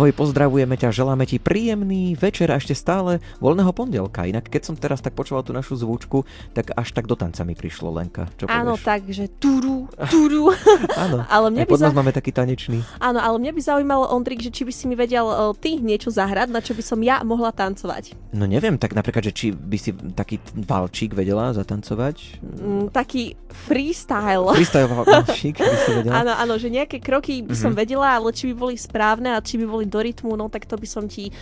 Ahoj, pozdravujeme ťa, želáme ti príjemný večer a ešte stále voľného pondelka. Inak keď som teraz tak počúval tú našu zvučku, tak až tak do tanca mi prišlo Lenka. Čo Áno, povieš? tak, že turu, turu. Áno, ale mne by pod nás za... máme taký tanečný. Áno, ale mňa by zaujímalo, Ondrik, že či by si mi vedel uh, ty niečo zahrať, na čo by som ja mohla tancovať. No neviem, tak napríklad, že či by si taký valčík vedela zatancovať? Mm, taký freestyle. Freestyle valčík by si vedela? Áno, áno, že nejaké kroky by som vedela, ale či by boli správne a či by boli do rytmu, no tak to by som ti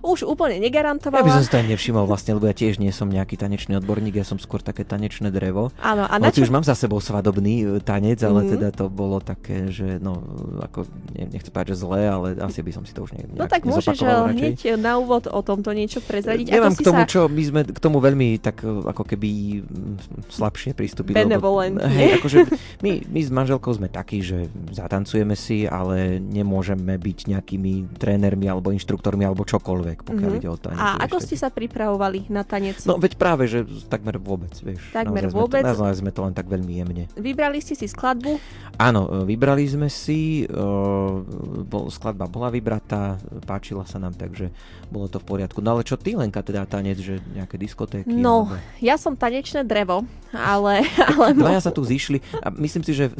už úplne Ja negarantovala. by som si to nevšimol vlastne, lebo ja tiež nie som nejaký tanečný odborník, ja som skôr také tanečné drevo. Áno, a na čo... už mám za sebou svadobný e, tanec, ale Mhm. teda to bolo také, že no, ako, ne, nechcem povedať, že zlé, ale asi by som si to už ne, No tak môžeš hneď na úvod o tomto niečo prezradiť. Nemám k tomu, sa... čo my sme k tomu veľmi tak e, ako keby slabšie pristúpili. lebo- Benevolentne. Hej, akože my, my s manželkou sme takí, že zatancujeme si, ale nemôžeme byť nejakými trénermi alebo inštruktormi alebo čokoľvek, pokiaľ Mhm. ide o tanec. A vieš, ako ste sa pripravovali na tanec? No veď práve, že takmer vôbec, vieš. Takmer naozaj vôbec? Sme to, naozaj sme to len tak veľmi jemne. Vybrali ste si skladbu? Áno, vybrali sme si, e, bol, skladba bola vybratá, páčila sa nám, takže bolo to v poriadku. No ale čo ty, Lenka, teda tanec, že nejaké diskotéky? No, alebo- ja som tanečné drevo, ale... ale Dvaja sa tu zišli a myslím si, že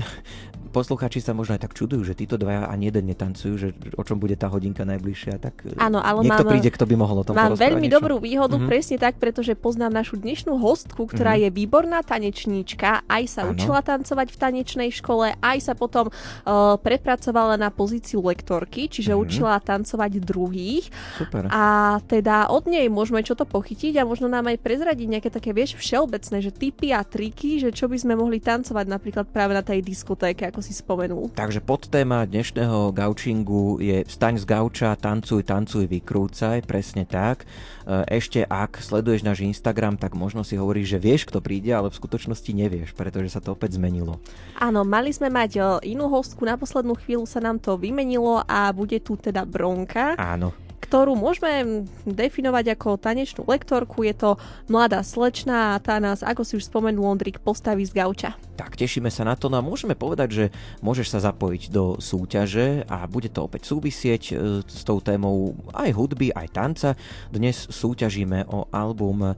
poslucháči sa možno aj tak čudujú, že títo dvaja ani jeden netancujú, že o čom bude tá hodinka najbližšia, tak e, Áno, ale niekto mám- príde, kto by mohol o tom Mám veľmi niečo. dobrú výhodu, Mhm. presne tak, pretože poznám našu dnešnú hostku, ktorá Mhm. je výborná tanečníčka, aj sa Áno. učila tancovať v tanečnej škole, aj sa potom uh, prepracovala na pozíciu lektorky, čiže Mhm. učila tancovať druhých. Super. A teda od nej môžeme čo to pochytiť a možno nám aj prezradiť nejaké také, vieš, všeobecné, že tipy a triky, že čo by sme mohli tancovať napríklad práve na tej diskotéke, ako si spomenul. Takže podtéma dnešného gaučingu je Vstaň z gauča, tancuj, tancuj, vykrúcaj, presne tak. E, Ešte ak sleduješ náš Instagram, tak možno si hovoríš, že vieš, kto príde, ale v skutočnosti nevieš, pretože sa to opäť zmenilo. Áno, mali sme mať e, inú hostku, na poslednú chvíľu sa nám to vymenilo a bude tu teda Bronka, Áno. ktorú môžeme definovať ako tanečnú lektorku. Je to mladá slečna a tá nás, ako si už spomenul Ondrik, postaví z gauča. Tak tešíme sa na to no a môžeme povedať, že môžeš sa zapojiť do súťaže a bude to opäť súvisieť e, s tou témou aj hudby, aj tanca. Dnes súťažíme o album e,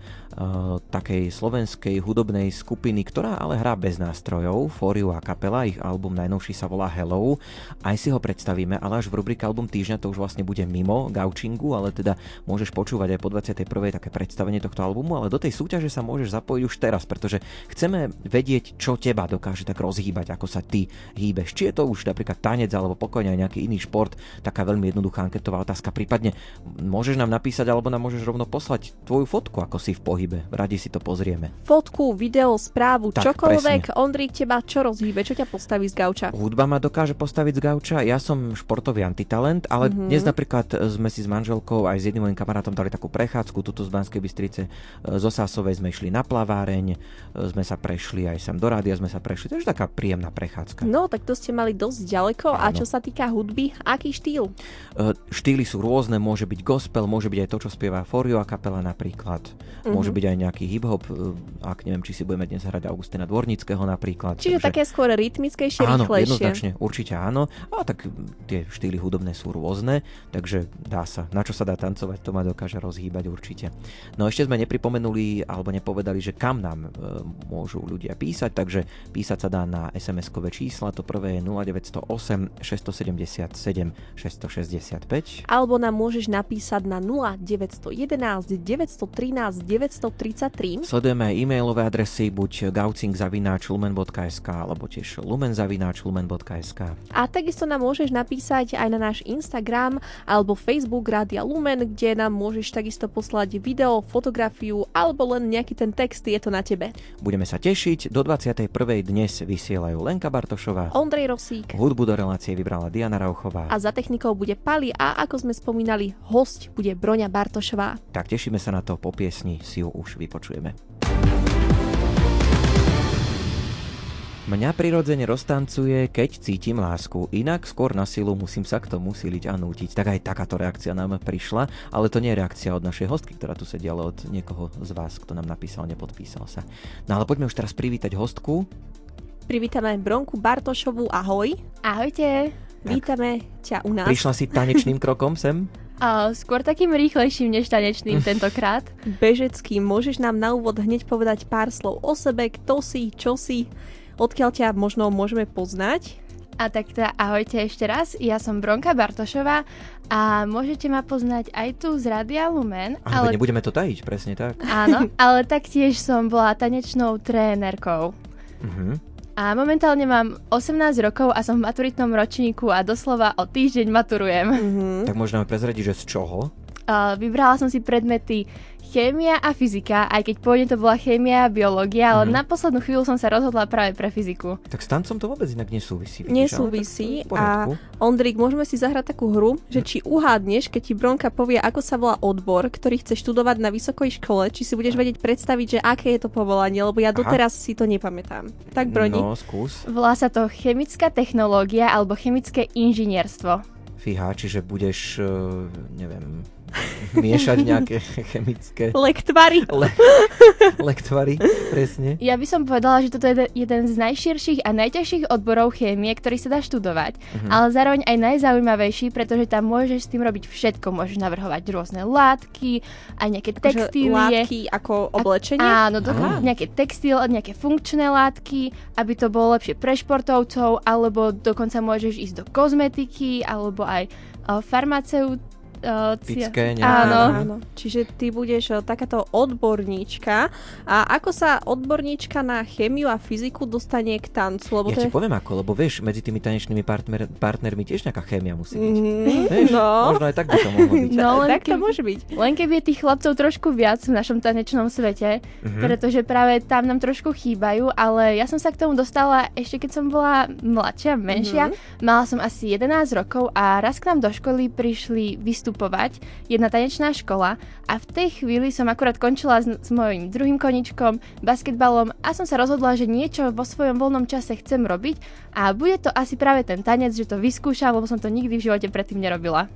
takej slovenskej hudobnej skupiny, ktorá ale hrá bez nástrojov, Foriu a kapela, ich album najnovší sa volá Hello. Aj si ho predstavíme, ale až v rubrike Album týždňa to už vlastne bude mimo gaučingu, ale teda môžeš počúvať aj po 21. také predstavenie tohto albumu, ale do tej súťaže sa môžeš zapojiť už teraz, pretože chceme vedieť, čo teba dokáže tak rozhýbať, ako sa ty hýbeš. Či je to už napríklad tanec alebo pokojne aj nejaký iný šport, taká veľmi jednoduchá anketová otázka. Prípadne môžeš nám napísať alebo nám môžeš rovno poslať tvoju fotku, ako si v pohybe. Radi si to pozrieme. Fotku, video, správu, Tak, čokoľvek. Ondrik, teba čo rozhýbe? Čo ťa postaví z gauča? Hudba ma dokáže postaviť z gauča, ja som športový antitalent, ale Mhm. mm-hmm. dnes napríklad sme si s manželkou aj s jedným mojim kamarátom dali takú prechádzku, tuto z Banskej Bystrice, e, zo Sásovej sme išli na plaváreň, e, sme sa prešli aj sem do rádia, sme sa prešli, takže taká príjemná prechádzka. No, tak to ste mali dosť ďaleko. A Áno. čo sa týka hudby, aký štýl? E, Štýly sú rôzne, môže byť gospel, môže byť aj to, čo spieva Forio a kapela napríklad, Mhm. môže byť aj nejaký hip-hop, e, ak neviem, či si budeme dnes hrať Augustina Dvornického napríklad. Čiže takže- také skôr rytmickejšie, Áno, rýchlejšie. jednoznačne, určite áno. A tak mm, tie štýly hudobné sú rôzne, takže dá sa. Na čo sa dá tancovať, to ma dokáže rozhýbať určite. No ešte sme nepripomenuli alebo nepovedali, že kam nám e, môžu ľudia písať, takže písať sa dá na SMS-kové čísla. To prvé je 0908 677 665. Alebo nám môžeš napísať na 0911 913 933. Sledujeme aj e-mailové adresy buď gaucing.lumen.sk alebo tiež lumen.lumen.sk. A takisto nám môžeš napísať aj na náš Instagram alebo Facebook Rádia Lumen, kde nám môžeš takisto poslať video, fotografiu alebo len nejaký ten text, je to na tebe. Budeme sa tešiť. Do 21. dnes vysielajú Lenka Bartošová. Ondrej Rosík. Hudbu do relácie vybrala Diana Rauchová. A za technikou bude Pali a ako sme spomínali, host bude Broňa Bartošová. Tak tešíme sa na to, po piesni si ju už vypočujeme. Mňa prirodzene roztancuje, keď cítim lásku, inak skôr na silu musím sa k tomu siliť a nútiť. Tak aj takáto reakcia nám prišla, ale to nie je reakcia od našej hostky, ktorá tu sedí, ale od niekoho z vás, kto nám napísal, nepodpísal sa. No ale poďme už teraz privítať hostku. Privítame Bronku Bartošovú, ahoj. Ahojte. Vítame ťa u nás. Prišla si tanečným krokom sem? A skôr takým rýchlejším než tanečným tentokrát. Bežecký, môžeš nám na úvod hneď povedať pár slov o sebe, kto si, čo si, odkiaľ ťa možno môžeme poznať? A tak teda ahojte ešte raz, ja som Bronka Bartošová a môžete ma poznať aj tu z Radia Lumen. Ale, ale nebudeme to tajiť, presne tak. Áno, ale taktiež som bola tanečnou trénerkou. Uh-huh. A momentálne mám 18 rokov a som v maturitnom ročníku a doslova o týždeň maturujem. Uh-huh. Tak možno prezradiť, že z čoho? Uh, vybrala som si predmety chémia a fyzika, aj keď pôvodne to bola chémia a biológia, ale mm. na poslednú chvíľu som sa rozhodla práve pre fyziku. Tak s tancom to vôbec inak nesúvisí. Vidíš, nesúvisí a Ondrik, môžeme si zahrať takú hru, že či uhádneš, keď ti Bronka povie, ako sa volá odbor, ktorý chce študovať na vysokej škole, či si budeš vedieť predstaviť, že aké je to povolanie, lebo ja Aha. doteraz si to nepamätám. Tak Broni. No, skús. Volá sa to chemická technológia alebo chemické inžinierstvo. Fíha, čiže budeš, uh, neviem, miešať nejaké chemické... Lektvary. Le... Lektvary, presne. Ja by som povedala, že toto je jeden z najširších a najťažších odborov chémie, ktorý sa dá študovať, uh-huh. ale zároveň aj najzaujímavejší, pretože tam môžeš s tým robiť všetko. Môžeš navrhovať rôzne látky, aj nejaké akože textílie. Látky ako oblečenie? A, áno, dokonca nejaké textil, nejaké funkčné látky, aby to bolo lepšie pre športovcov, alebo dokonca môžeš ísť do kozmetiky, alebo aj farmaceut, uh, Pické, áno. áno. Čiže ty budeš uh, takáto odborníčka. A ako sa odborníčka na chemiu a fyziku dostane k tancu? Lebo ja ti je... poviem ako, lebo vieš, medzi tými tanečnými partner, partnermi tiež nejaká chémia musí byť. Mm, vieš, no. Možno aj tak by to mohlo byť. No, len tak to môže byť. Len keby je tých chlapcov trošku viac v našom tanečnom svete, mm-hmm. pretože práve tam nám trošku chýbajú, ale ja som sa k tomu dostala ešte keď som bola mladšia, menšia. Mm-hmm. Mala som asi 11 rokov a raz k nám do školy prišli vystúpiť vystupovať, jedna tanečná škola a v tej chvíli som akurát končila s, s mojim druhým koničkom, basketbalom a som sa rozhodla, že niečo vo svojom voľnom čase chcem robiť a bude to asi práve ten tanec, že to vyskúšam, lebo som to nikdy v živote predtým nerobila.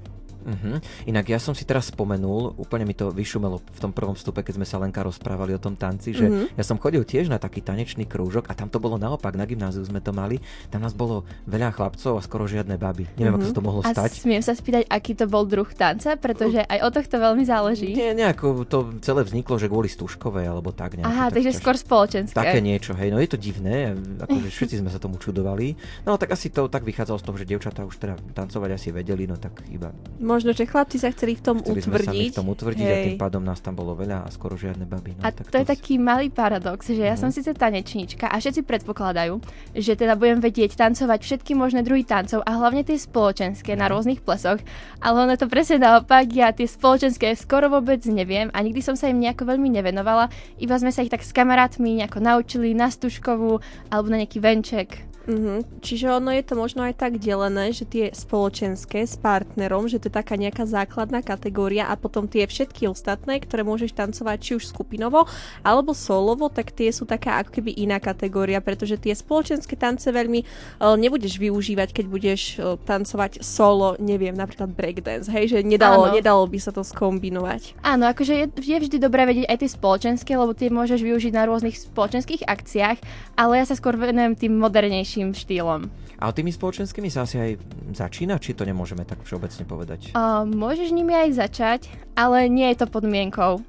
Uh-huh. Inak ja som si teraz spomenul, úplne mi to vyšumelo v tom prvom vstupe, keď sme sa Lenka rozprávali o tom tanci, že uh-huh. ja som chodil tiež na taký tanečný krúžok a tam to bolo naopak, na gymnáziu sme to mali, tam nás bolo veľa chlapcov a skoro žiadne baby. Neviem, uh-huh. ako sa to mohlo stať. A smiem sa spýtať, aký to bol druh tanca, pretože aj o tohto veľmi záleží. Nie, nejako to celé vzniklo, že kvôli Stužkovej alebo tak. Aha, tak takže skôr spoločenské. Také niečo, hej, no je to divné, akože všetci sme sa tomu čudovali. No tak asi to tak vychádzalo z toho, že dievčatá už teda tancovať asi vedeli, no tak iba. Možno, že chlapci sa chceli v tom chceli utvrdiť. Sme sa v tom utvrdiť Hej. a tým pádom nás tam bolo veľa a skoro žiadne baby. No, a tak to, to je taký malý paradox, že ja uh-huh. som síce tanečníčka a všetci predpokladajú, že teda budem vedieť tancovať všetky možné druhy tancov a hlavne tie spoločenské uh-huh. na mhm. rôznych plesoch, ale ono to presne naopak, ja tie spoločenské skoro vôbec neviem a nikdy som sa im nejako veľmi nevenovala, iba sme sa ich tak s kamarátmi nejako naučili na stužkovú alebo na nejaký venček. Mm-hmm. Čiže ono je to možno aj tak delené, že tie spoločenské s partnerom, že to je taká nejaká základná kategória a potom tie všetky ostatné, ktoré môžeš tancovať či už skupinovo alebo solovo, tak tie sú taká ako keby iná kategória, pretože tie spoločenské tance veľmi uh, nebudeš využívať, keď budeš uh, tancovať solo, neviem, napríklad breakdance, hej, že nedalo, nedalo by sa to skombinovať. Áno, akože je, je vždy dobré vedieť aj tie spoločenské, lebo tie môžeš využiť na rôznych spoločenských akciách, ale ja sa skôr venujem tým modernejším ďalším štýlom. A tými spoločenskými sa asi aj začína, či to nemôžeme tak všeobecne povedať? Uh, môžeš nimi aj začať, ale nie je to podmienkou.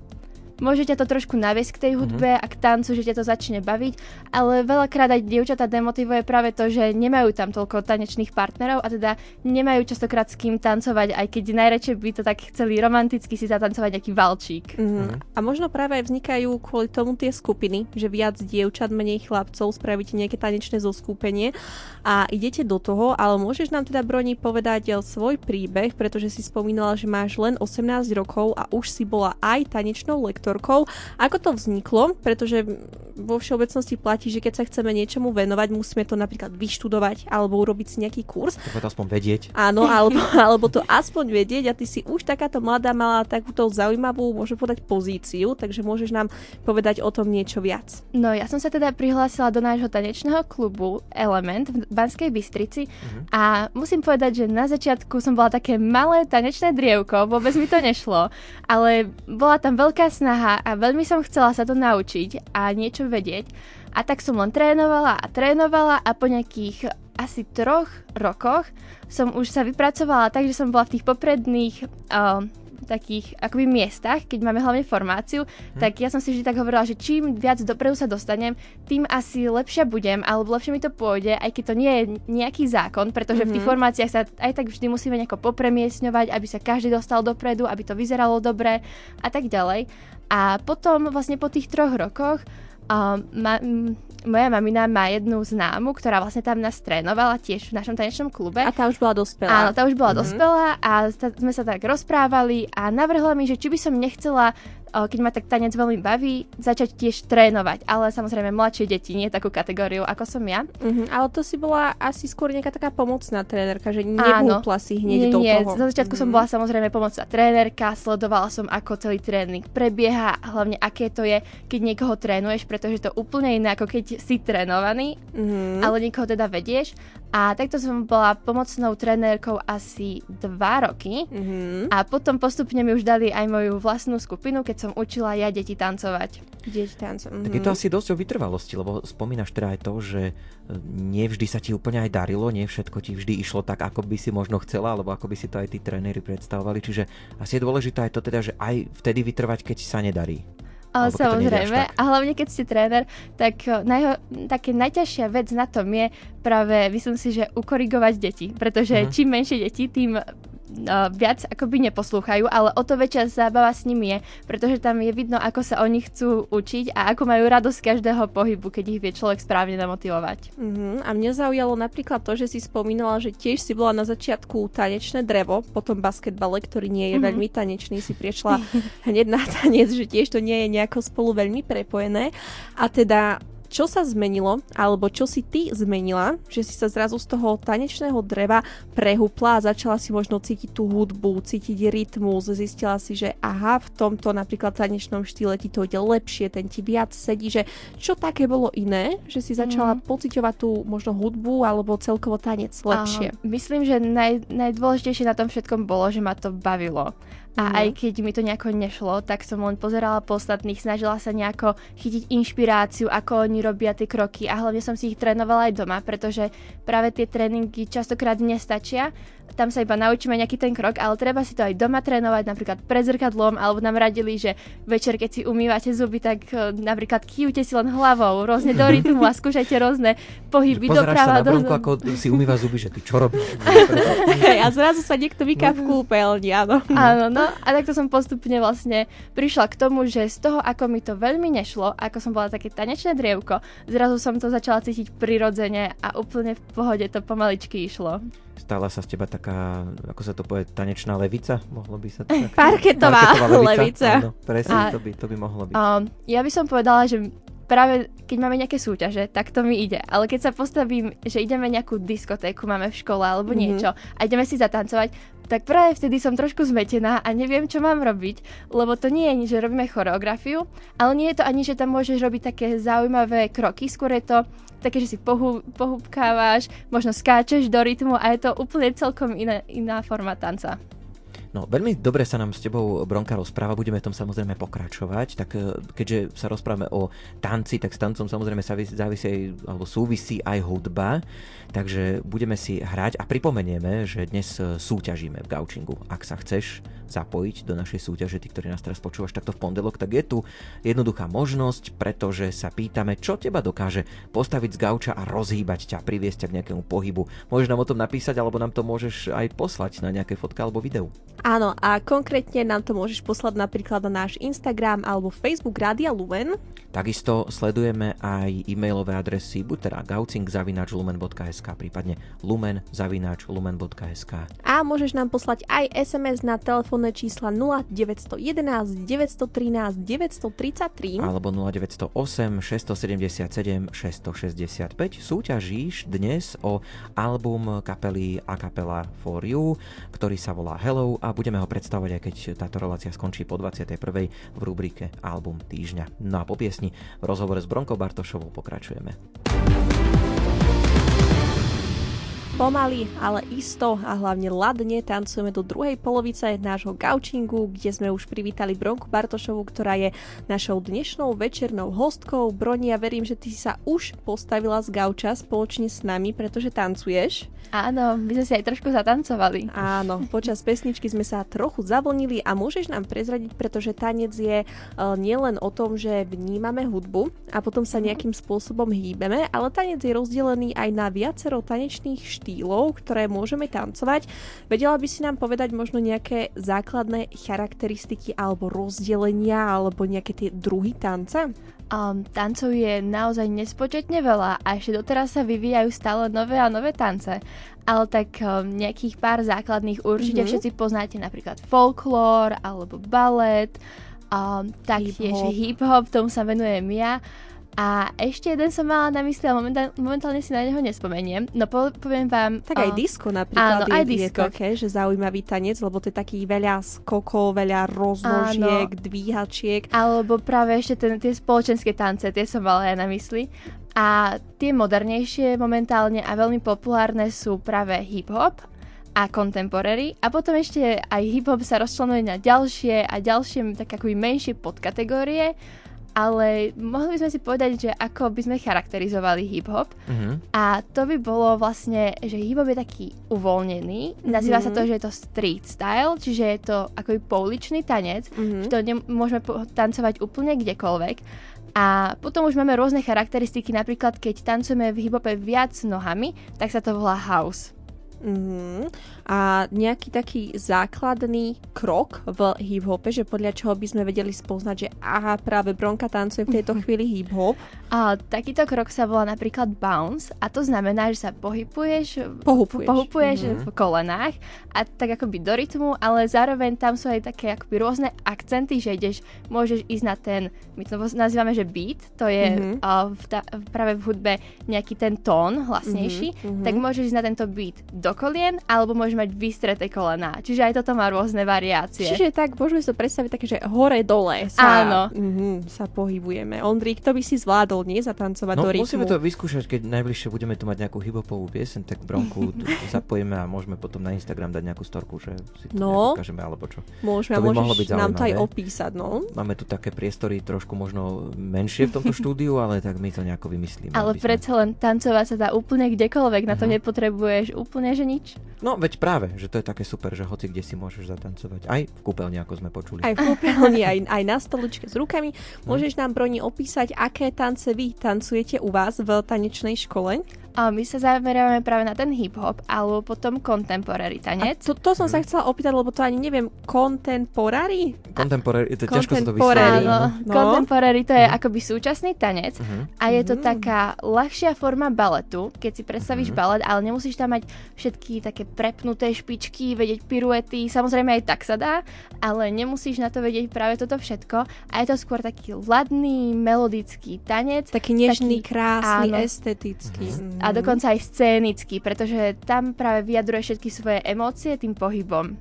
Môže ťa to trošku naviesť k tej mhm. hudbe mm-hmm. a k tancu, že ťa to začne baviť, ale veľakrát aj dievčatá demotivuje práve to, že nemajú tam toľko tanečných partnerov a teda nemajú častokrát s kým tancovať, aj keď najradšej by to tak chceli romanticky si zatancovať nejaký valčík. Mm-hmm. A možno práve aj vznikajú kvôli tomu tie skupiny, že viac dievčat, menej chlapcov, spravíte nejaké tanečné zoskupenie a idete do toho, ale môžeš nám teda Broni povedať eh, svoj príbeh, pretože si spomínala, že máš len 18 rokov a už si bola aj tanečnou lektorkou lektorkou. Ako to vzniklo? Pretože vo všeobecnosti platí, že keď sa chceme niečomu venovať, musíme to napríklad vyštudovať alebo urobiť si nejaký kurz. To aspoň vedieť. Áno, alebo, alebo to aspoň vedieť a ty si už takáto mladá mala takúto zaujímavú, môžem povedať, pozíciu, takže môžeš nám povedať o tom niečo viac. No ja som sa teda prihlásila do nášho tanečného klubu Element v Banskej Bystrici uh-huh. a musím povedať, že na začiatku som bola také malé tanečné drievko, vôbec mi to nešlo, ale bola tam veľká snaha a veľmi som chcela sa to naučiť a niečo vedieť. A tak som len trénovala a trénovala a po nejakých asi troch rokoch som už sa vypracovala tak, že som bola v tých popredných uh, takých akoby miestach, keď máme hlavne formáciu, hm. tak ja som si vždy tak hovorila, že čím viac dopredu sa dostanem, tým asi lepšia budem, alebo lepšie mi to pôjde, aj keď to nie je nejaký zákon, pretože mm-hmm. v tých mhm. formáciách sa aj tak vždy musíme nejako popremiesňovať, aby sa každý dostal dopredu, aby to vyzeralo dobre a tak ďalej. A potom vlastne po tých troch rokoch uh, ma, moja mamina má jednu známu, ktorá vlastne tam nás trénovala tiež v našom tanečnom klube. A tá už bola dospelá. Áno, tá už bola mm-hmm. dospelá a sme sa tak rozprávali a navrhla mi, že či by som nechcela keď ma tak tanec veľmi baví, začať tiež trénovať. Ale samozrejme mladšie deti, nie takú kategóriu, ako som ja. Uh-huh, ale to si bola asi skôr nejaká taká pomocná trénerka, že nebúpla si hneď nie, do nie. toho. Na začiatku uh-huh. som mhm. bola samozrejme pomocná trénerka, sledovala som, ako celý tréning prebieha, hlavne aké to je, keď niekoho trénuješ, pretože to úplne iné, ako keď si trénovaný, uh-huh. ale niekoho teda vedieš. A takto som bola pomocnou trenérkou asi dva roky mm-hmm. a potom postupne mi už dali aj moju vlastnú skupinu, keď som učila ja deti tancovať. Deti tancovať. Mm-hmm. Tak je to asi dosť o vytrvalosti, lebo spomínaš teda aj to, že e, nevždy sa ti úplne aj darilo, nie všetko ti vždy išlo tak, ako by si možno chcela, alebo ako by si to aj tí tréneri predstavovali. Čiže asi je dôležité aj to teda, že aj vtedy vytrvať, keď sa nedarí. Ale samozrejme, a hlavne keď ste tréner, tak eh, najho, také najťažšia vec na tom je práve, myslím si, že ukorigovať deti, pretože uh-huh. čím menšie deti, tým uh, viac akoby neposlúchajú, ale o to väčšia zábava s nimi je, pretože tam je vidno, ako sa oni chcú učiť a ako majú radosť každého pohybu, keď ich vie človek správne namotivovať. Uh-huh. A mňa zaujalo napríklad to, že si spomínala, že tiež si bola na začiatku tanečné drevo, potom basketbale, ktorý nie je uh-huh. veľmi tanečný, si prišla hneď na tanec, že tiež to nie je nejako spolu veľmi prepojené. A teda čo sa zmenilo, alebo čo si ty zmenila, že si sa zrazu z toho tanečného dreva prehupla a začala si možno cítiť tú hudbu, cítiť rytmus, zistila si, že aha, v tomto napríklad tanečnom štýle ti to ide lepšie, ten ti viac sedí, že čo také bolo iné, že si začala mm. pociťovať tú možno hudbu alebo celkovo tanec lepšie. Aha, myslím, že naj, najdôležitejšie na tom všetkom bolo, že ma to bavilo. A mm. aj keď mi to nejako nešlo, tak som len pozerala po ostatných, snažila sa nejako chytiť inšpiráciu, ako oni robia tie kroky a hlavne som si ich trénovala aj doma, pretože práve tie tréningy častokrát nestačia tam sa iba naučíme nejaký ten krok, ale treba si to aj doma trénovať, napríklad pred zrkadlom, alebo nám radili, že večer, keď si umývate zuby, tak uh, napríklad kývte si len hlavou, rôzne do rytmu a skúšajte rôzne pohyby doprava. do... sa na ako si umýva zuby, že ty čo robíš? a zrazu sa niekto vyká v kúpeľni, áno. Áno, no a takto som postupne vlastne prišla k tomu, že z toho, ako mi to veľmi nešlo, ako som bola také tanečné drievko, zrazu som to začala cítiť prirodzene a úplne v pohode to pomaličky išlo stala sa z teba taká, ako sa to povie, tanečná levica? Mohlo by sa to tak... Parketová, Parketová levica. levica. Áno, presne, a, to, by, to by mohlo byť. Um, ja by som povedala, že práve keď máme nejaké súťaže, tak to mi ide. Ale keď sa postavím, že ideme nejakú diskotéku, máme v škole alebo mm-hmm. niečo a ideme si zatancovať, tak práve vtedy som trošku zmetená a neviem, čo mám robiť, lebo to nie je že robíme choreografiu, ale nie je to ani, že tam môžeš robiť také zaujímavé kroky, skôr je to také, že si pohu, pohúbkávaš, možno skáčeš do rytmu a je to úplne celkom iná, iná forma tanca. No, veľmi dobre sa nám s tebou, Bronka, rozpráva, budeme v tom samozrejme pokračovať, tak e, keďže sa rozprávame o tanci, tak s tancom samozrejme závisí alebo súvisí aj hudba, takže budeme si hrať a pripomenieme, že dnes e, súťažíme v Gaučingu. Ak sa chceš zapojiť do našej súťaže, ty, ktorý nás teraz počúvaš takto v pondelok, tak je tu jednoduchá možnosť, pretože sa pýtame, čo teba dokáže postaviť z gauča a rozhýbať ťa, priviesť ťa k nejakému pohybu. Môžeš nám o tom napísať, alebo nám to môžeš aj poslať na nejaké fotka alebo videu. Áno, a konkrétne nám to môžeš poslať napríklad na náš Instagram alebo Facebook Rádia Lumen. Takisto sledujeme aj e-mailové adresy buď teda gaucing.lumen.sk prípadne lumen.lumen.sk A môžeš nám poslať aj SMS na telefónne čísla 0911 913 933 alebo 0908 677 665. Súťažíš dnes o album kapely A Capella for You, ktorý sa volá Hello a a budeme ho predstavovať aj keď táto relácia skončí po 21. v rubrike Album týždňa. No a po piesni v rozhovore s Bronkou Bartošovou pokračujeme. Pomaly, ale isto a hlavne ladne tancujeme do druhej polovice nášho gaučingu, kde sme už privítali Bronku Bartošovu, ktorá je našou dnešnou večernou hostkou. Broni, ja verím, že ty sa už postavila z gauča spoločne s nami, pretože tancuješ. Áno, my sme si aj trošku zatancovali. Áno, počas pesničky sme sa trochu zavlnili a môžeš nám prezradiť, pretože tanec je uh, nielen o tom, že vnímame hudbu a potom sa nejakým spôsobom hýbeme, ale tanec je rozdelený aj na viacero tanečných štýlov, ktoré môžeme tancovať. Vedela by si nám povedať možno nejaké základné charakteristiky alebo rozdelenia alebo nejaké tie druhy tanca? Um, tancov je naozaj nespočetne veľa a ešte doteraz sa vyvíjajú stále nové a nové tance. Ale tak um, nejakých pár základných určite mm-hmm. všetci poznáte napríklad folklór alebo balet, um, taktiež hip-hop, tomu sa venujem ja. A ešte jeden som mala na mysli, ale momentálne, momentálne si na neho nespomeniem. No po, poviem vám... Tak aj uh, disco napríklad áno, je, aj disco. je také, že zaujímavý tanec, lebo to je taký veľa skokov, veľa rozložiek, áno. dvíhačiek. Alebo práve ešte ten, tie spoločenské tance, tie som mala aj na mysli. A tie modernejšie momentálne a veľmi populárne sú práve hip-hop a contemporary. A potom ešte aj hip-hop sa rozčlenuje na ďalšie a ďalšie tak akoby menšie podkategórie ale mohli by sme si povedať, že ako by sme charakterizovali hip-hop. Mm-hmm. A to by bolo vlastne, že hip-hop je taký uvoľnený. Nazýva mm-hmm. sa to, že je to street style, čiže je to akoby pouličný tanec, mm-hmm. že to ne- môžeme po- tancovať úplne kdekoľvek. A potom už máme rôzne charakteristiky, napríklad keď tancujeme v hip-hope viac nohami, tak sa to volá house. Mm-hmm. A nejaký taký základný krok v hip-hope, že podľa čoho by sme vedeli spoznať, že aha, práve Bronka tancuje v tejto chvíli hip-hop. A takýto krok sa volá napríklad bounce a to znamená, že sa pohybuješ, pohupuješ, pohupuješ mm-hmm. v kolenách a tak akoby do rytmu, ale zároveň tam sú aj také akoby rôzne akcenty, že ideš, môžeš ísť na ten, my to nazývame, že beat, to je mm-hmm. uh, v ta, práve v hudbe nejaký ten tón hlasnejší, mm-hmm. tak môžeš ísť na tento beat do do kolien, alebo môže mať vystreté kolená. Čiže aj toto má rôzne variácie. Čiže tak môžeme sa predstaviť také, že hore-dole sa, Áno. Mm, sa pohybujeme. Ondrík, to by si zvládol, nie? Zatancovať no, do rytmu. musíme to vyskúšať, keď najbližšie budeme tu mať nejakú hibopovú piesen, tak Bronku zapojíme a môžeme potom na Instagram dať nejakú storku, že si to no, ukážeme, alebo čo. Môžeme, to by mohlo byť nám to aj opísať, no. Máme tu také priestory trošku možno menšie v tomto štúdiu, ale tak my to nejako vymyslíme. Ale predsa len tancovať sa dá úplne kdekoľvek, na to uh-huh. nepotrebuješ úplne že nič. No veď práve, že to je také super, že hoci kde si môžeš zatancovať. Aj v kúpeľni, ako sme počuli. Aj v kúpeľni, aj, aj na stoličke s rukami. Môžeš nám, Broni, opísať, aké tance vy tancujete u vás v tanečnej škole? A my sa zameriavame práve na ten hip-hop alebo potom contemporary tanec. A to, to som sa chcela opýtať, lebo to ani neviem, contemporary? Contemporary, to ťažko sa to vysloví. Áno, no. contemporary to je uh-huh. akoby súčasný tanec uh-huh. a je to uh-huh. taká ľahšia forma baletu, keď si predstavíš uh-huh. balet, ale nemusíš tam mať všetky také prepnuté špičky, vedieť piruety, samozrejme aj tak sa dá, ale nemusíš na to vedieť práve toto všetko a je to skôr taký ladný, melodický tanec. Taký nežný, taký, krásny, áno. estetický. Uh-huh a dokonca aj scénicky, pretože tam práve vyjadruje všetky svoje emócie tým pohybom.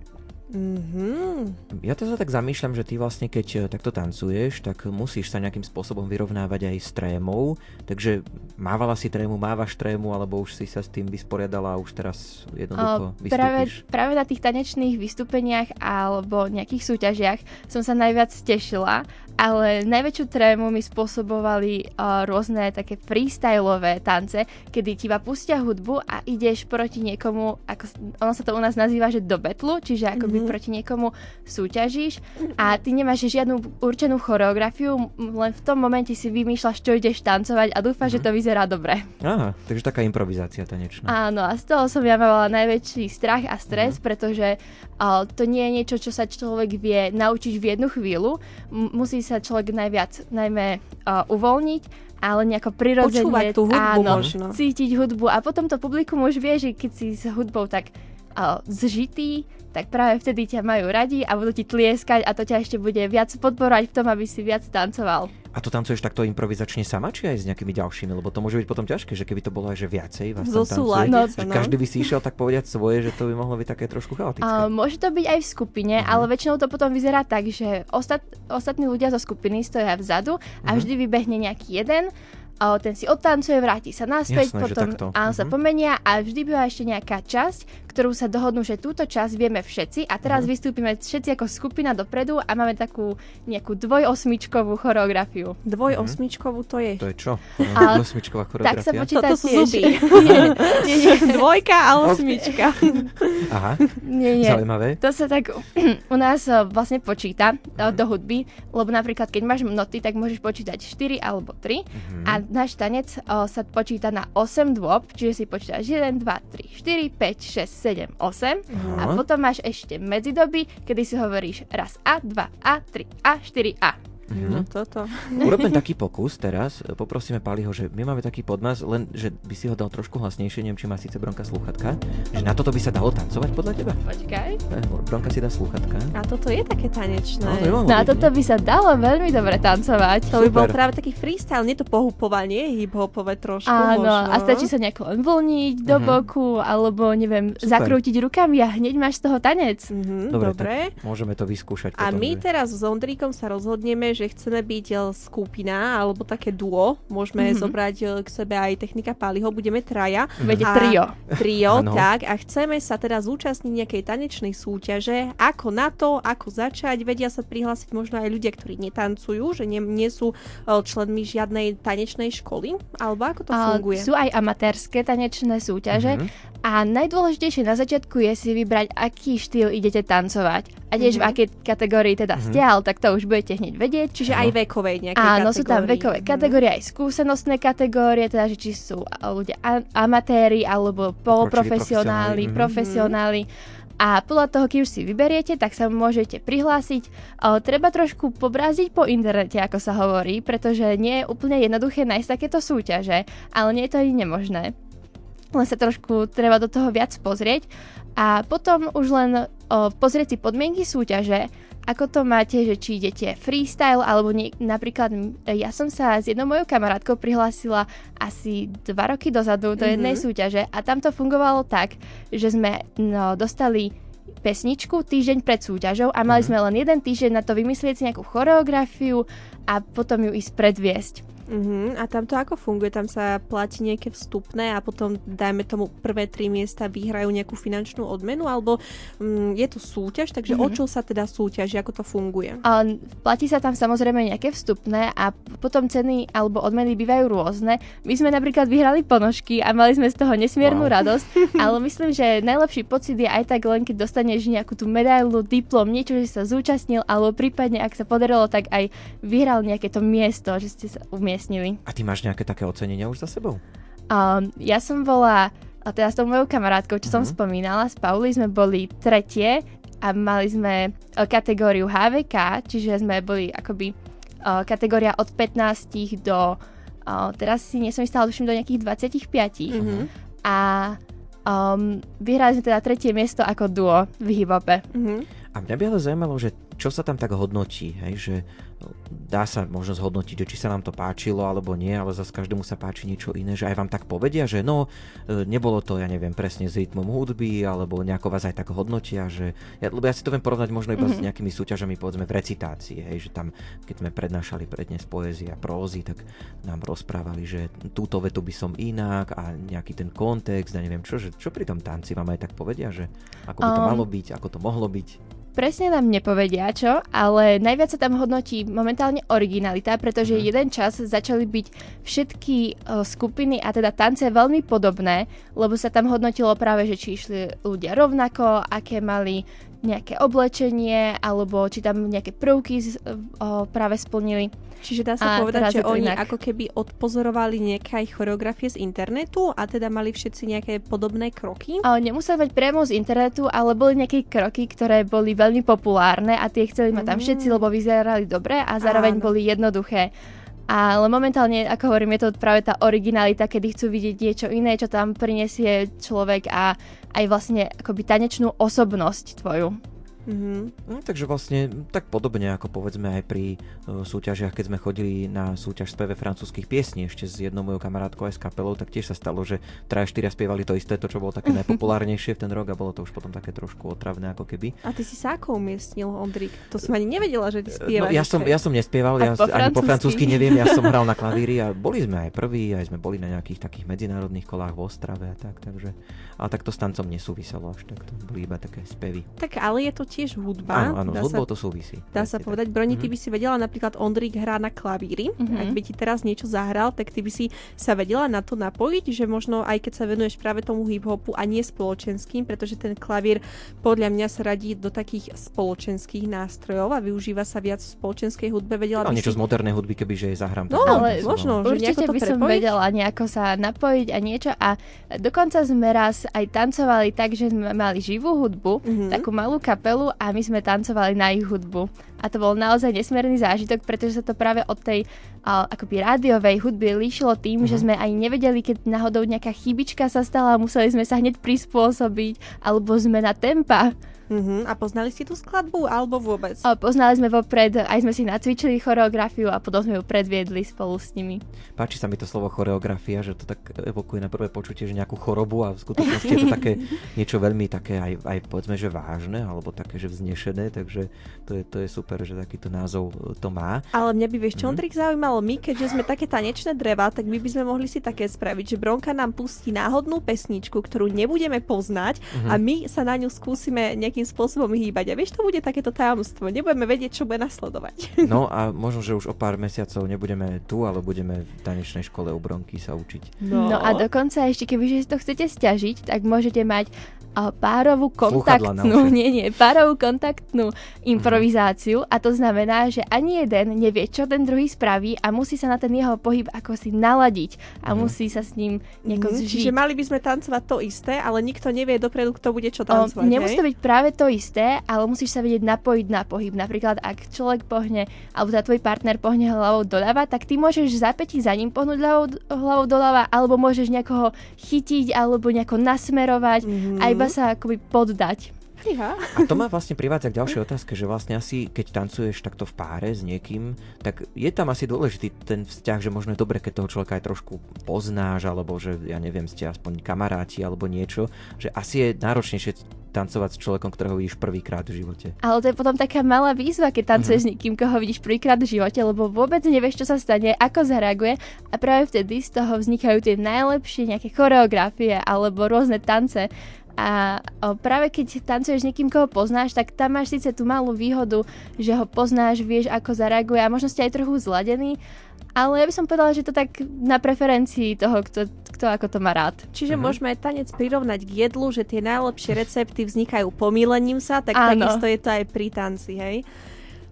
Mm-hmm. Ja to sa tak zamýšľam, že ty vlastne keď eh, takto tancuješ, tak musíš sa nejakým spôsobom vyrovnávať aj s trémou, takže mávala si trému, mávaš trému, alebo už si sa s tým vysporiadala a už teraz jednoducho o, práve, práve na tých tanečných vystúpeniach alebo nejakých súťažiach som sa najviac tešila, ale najväčšiu trému mi spôsobovali uh, rôzne také freestyleové tance, kedy ti iba pustia hudbu a ideš proti niekomu, ako, ono sa to u nás nazýva, že do betlu, čiže akoby mm-hmm. proti niekomu súťažíš a ty nemáš žiadnu určenú choreografiu, len v tom momente si vymýšľaš, čo ideš tancovať a dúfaš, mm-hmm. že to vyzerá dobre. Aha, takže taká improvizácia tanečná. Áno, a z toho som ja mala najväčší strach a stres, mm-hmm. pretože uh, to nie je niečo, čo sa človek vie naučiť v jednu chvíľu. M- musí sa človek najviac najmä uh, uvoľniť ale nejako prirodzene Počúvať tú hudbu áno, možno. cítiť hudbu a potom to publikum už vie, že keď si s hudbou tak uh, zžitý, tak práve vtedy ťa majú radi a budú ti tlieskať a to ťa ešte bude viac podporovať v tom, aby si viac tancoval. A to tancuješ takto improvizačne sama, či aj s nejakými ďalšími? Lebo to môže byť potom ťažké, že keby to bolo aj že viacej vás tam tancuje, no, že no. každý by si išiel tak povedať svoje, že to by mohlo byť také trošku chaotické. Uh, môže to byť aj v skupine, uh-huh. ale väčšinou to potom vyzerá tak, že ostat, ostatní ľudia zo skupiny stoja vzadu a uh-huh. vždy vybehne nejaký jeden ten si odtancuje, vráti sa naspäť, Jasné, potom áno, sa Mhm. pomenia a vždy býva ešte nejaká časť, ktorú sa dohodnú, že túto časť vieme všetci a teraz Mhm. vystúpime všetci ako skupina dopredu a máme takú nejakú dvojosmičkovú choreografiu. Dvojosmičkovú to je. To je čo? A- Osmičková Tak sa choreografia? počíta Toto sú tiež. zuby. nie, nie, nie, Dvojka a osmička. Aha, nie, nie. zaujímavé. To sa tak u nás eh, vlastne počíta eh, do hudby, lebo napríklad keď máš noty, tak môžeš počítať 4 alebo 3 Mhm. a náš tanec eh, sa počíta na 8 dôb, čiže si počítaš 1, 2, 3, 4, 5, 6, 7, 8 a Aha. potom máš ešte medzidoby, kedy si hovoríš raz A, 2 A, 3 A, 4 A. No Mhm. toto. Urobme taký pokus teraz. Poprosíme Paliho, že my máme taký podmas, len že by si ho dal trošku hlasnejšie, neviem, či má síce Bronka slúchatka. Že na toto by sa dalo tancovať podľa teba? Počkaj. Eh, Bronka si dá slúchatka. A toto je také tanečné. No, to No a byť, toto nie? by sa dalo veľmi dobre tancovať. To by bol práve taký freestyle, nie to pohupovanie, hip-hopové trošku Áno, možno. a stačí sa nejako len vlniť do Mhm. boku, alebo neviem, Super. zakrútiť rukami a hneď máš z toho tanec. Mhm, Dobre, dobre. tak môžeme to vyskúšať A potom. my že- teraz s Ondríkom sa rozhodneme, že chceme byť e, skupina alebo také duo. Môžeme Mhm. zobrať e, k sebe aj technika Paliho, budeme traja. Bude A- trio. Trio, tak. A chceme sa teda zúčastniť nejakej tanečnej súťaže. Ako na to, ako začať. Vedia sa prihlásiť možno aj ľudia, ktorí netancujú, že nie, nie sú e, členmi žiadnej tanečnej školy. Alebo ako to funguje? Sú aj amatérske tanečné súťaže Mhm. a najdôležitejšie na začiatku je si vybrať, aký štýl idete tancovať. A tiež v Mhm. akej kategórii teda Mhm. ste, ale tak to už budete hneď vedieť. Čiže Áno. aj vekovej nejakej Áno, sú tam kategórii. vekové Mhm. kategórie, aj skúsenostné kategórie, teda že či sú ľudia amatéri alebo poloprofesionáli, profesionáli, mhm. profesionáli. A podľa toho, keď už si vyberiete, tak sa môžete prihlásiť. O, treba trošku pobraziť po internete, ako sa hovorí, pretože nie je úplne jednoduché nájsť takéto súťaže, ale nie je to ani nemožné. Len sa trošku treba do toho viac pozrieť a potom už len o, pozrieť si podmienky súťaže, ako to máte, že či idete freestyle, alebo nie, napríklad ja som sa s jednou mojou kamarátkou prihlásila asi dva roky dozadu do jednej Mhm. súťaže a tam to fungovalo tak, že sme no, dostali pesničku týždeň pred súťažou a mali Mhm. sme len jeden týždeň na to vymyslieť si nejakú choreografiu a potom ju ísť predviesť. Uh-huh. A tam to ako funguje? Tam sa platí nejaké vstupné a potom, dajme tomu, prvé tri miesta vyhrajú nejakú finančnú odmenu? Alebo um, je to súťaž? Takže Mhm. o čo sa teda súťaží? Ako to funguje? A platí sa tam samozrejme nejaké vstupné a potom ceny alebo odmeny bývajú rôzne. My sme napríklad vyhrali ponožky a mali sme z toho nesmiernu Wow. radosť, ale myslím, že najlepší pocit je aj tak len, keď dostaneš nejakú tú medailu, diplom, niečo, že sa zúčastnil, alebo prípadne, ak sa podarilo, tak aj vyhral nejaké to miesto, že ste sa umiestnili. A ty máš nejaké také ocenenia už za sebou? Um, ja som bola, a s tou mojou kamarátkou, čo som Mhm. spomínala, s Pauli sme boli tretie a mali sme e, kategóriu HVK, čiže sme boli akoby e, kategória od 15 do, e, teraz si nie som istá, ale do nejakých 25 Mhm. a um, vyhrali sme teda tretie miesto ako duo v hip-hope. Mhm. A mňa by ale zaujímalo, že čo sa tam tak hodnotí, hej, že dá sa možno zhodnotiť, či sa nám to páčilo alebo nie, ale zase každému sa páči niečo iné, že aj vám tak povedia, že no, e, nebolo to, ja neviem, presne s rytmom hudby, alebo nejako vás aj tak hodnotia, že, ja, lebo ja si to viem porovnať možno iba mm-hmm. s nejakými súťažami, povedzme, v recitácii, hej, že tam, keď sme prednášali prednes poézie a prózy, tak nám rozprávali, že túto vetu by som inak a nejaký ten kontext a neviem čo, že čo pri tom tanci vám aj tak povedia, že ako by to Um, malo byť, ako to mohlo byť. Presne nám nepovedia čo, ale najviac sa tam hodnotí momentálne originalita, pretože Mhm. jeden čas začali byť všetky uh, skupiny a teda tance veľmi podobné, lebo sa tam hodnotilo práve, že či išli ľudia rovnako, aké mali nejaké oblečenie, alebo či tam nejaké prvky z, uh, práve splnili. Čiže dá A sa povedať, teraz že oni inak. ako keby odpozorovali nejaké choreografie z internetu a teda mali všetci nejaké podobné kroky? A nemuseli mať priamo z internetu, ale boli nejaké kroky, ktoré boli veľmi populárne a tie chceli mať tam Mm. všetci, lebo vyzerali dobre a zároveň Áno. boli jednoduché. Ale momentálne, ako hovorím, je to práve tá originalita, kedy chcú vidieť niečo iné, čo tam prinesie človek a aj vlastne akoby tanečnú osobnosť tvoju. Mm-hmm. No, takže vlastne tak podobne ako povedzme aj pri uh, súťažiach, keď sme chodili na súťaž speve francúzskych piesní ešte s jednou mojou kamarátkou aj s kapelou, tak tiež sa stalo, že traja štyria spievali to isté, to čo bolo také najpopulárnejšie v ten rok a bolo to už potom také trošku otravné ako keby. A ty si sa ako umiestnil, Ondrik? To som ani nevedela, že ty spievaš. No, ja, som, ja som nespieval, ja po ani po francúzsky neviem, ja som hral na klavíri a boli sme aj prví, aj sme boli na nejakých takých medzinárodných kolách v Ostrave a tak, takže ale tak to s tancom nesúviselo až tak, to boli iba také spevy. Tak ale je to tiež hudba. Áno, áno, s hudbou to súvisí. Dá sa povedať, Broni, ty mhm. by si vedela napríklad Ondrík hrá na klavíri, mm-hmm. ak by ti teraz niečo zahral, tak ty by si sa vedela na to napojiť, že možno aj keď sa venuješ práve tomu hip-hopu a nie spoločenským, pretože ten klavír podľa mňa sa radí do takých spoločenských nástrojov a využíva sa viac v spoločenskej hudbe. Vedela no, by niečo si... z modernej hudby, keby že zahrám. No, ale možno, že Určite to by som vedela nejako sa napojiť a niečo a dokonca sme raz aj tancovali tak, že sme mali živú hudbu, mm-hmm. takú malú kapelu a my sme tancovali na ich hudbu. A to bol naozaj nesmierny zážitok, pretože sa to práve od tej a, akoby rádiovej hudby líšilo tým, mm-hmm. že mhm. sme aj nevedeli, keď náhodou nejaká chybička sa stala museli sme sa hneď prispôsobiť, alebo zmena tempa. Uh-huh. A poznali ste tú skladbu alebo vôbec? A poznali sme vopred, aj sme si nacvičili choreografiu a potom sme ju predviedli spolu s nimi. Páči sa mi to slovo choreografia, že to tak evokuje na prvé počutie, že nejakú chorobu a v skutočnosti je to také niečo veľmi také aj, aj povedzme, že vážne alebo také, že vznešené, takže to je, to je super, že takýto názov to má. Ale mňa by vieš, čo uh-huh. zaujímalo, my keďže sme také tanečné dreva, tak my by sme mohli si také spraviť, že Bronka nám pustí náhodnú pesničku, ktorú nebudeme poznať uh-huh. a my sa na ňu skúsime nejaký nejakým spôsobom hýbať. A vieš, to bude takéto tajomstvo. Nebudeme vedieť, čo bude nasledovať. No a možno, že už o pár mesiacov nebudeme tu, ale budeme v tanečnej škole u Bronky sa učiť. No, no a dokonca ešte, keby si to chcete stiažiť, tak môžete mať párovú kontaktnú, nie, nie, párovú kontaktnú improvizáciu a to znamená, že ani jeden nevie, čo ten druhý spraví a musí sa na ten jeho pohyb ako si naladiť a mm. musí sa s ním nejako mm, zžiť. Čiže mali by sme tancovať to isté, ale nikto nevie dopredu, kto bude čo tancovať. O, nemusí to byť práve to isté, ale musíš sa vedieť napojiť na pohyb. Napríklad, ak človek pohne, alebo za tvoj partner pohne hlavou doľava, tak ty môžeš zapätí za ním pohnúť hlavou, hlavou doľava, alebo môžeš niekoho chytiť, alebo nejako nasmerovať mm-hmm. a iba sa akoby poddať. Ja. A to ma vlastne privádza k ďalšej otázke, že vlastne asi keď tancuješ takto v páre s niekým, tak je tam asi dôležitý ten vzťah, že možno je dobre, keď toho človeka aj trošku poznáš, alebo že ja neviem, ste aspoň kamaráti alebo niečo, že asi je náročnejšie tancovať s človekom, ktorého vidíš prvýkrát v živote. Ale to je potom taká malá výzva, keď tancuješ uh-huh. s niekým, koho vidíš prvýkrát v živote, lebo vôbec nevieš, čo sa stane, ako zareaguje a práve vtedy z toho vznikajú tie najlepšie nejaké choreografie alebo rôzne tance a o, práve keď tancuješ s niekým, koho poznáš, tak tam máš síce tú malú výhodu, že ho poznáš, vieš, ako zareaguje a možno ste aj trochu zladení, ale ja by som povedala, že to tak na preferencii toho, kto, kto ako to má rád. Čiže uh-huh. môžeme tanec prirovnať k jedlu, že tie najlepšie recepty vznikajú pomílením sa, tak Áno. takisto je to aj pri tanci, hej?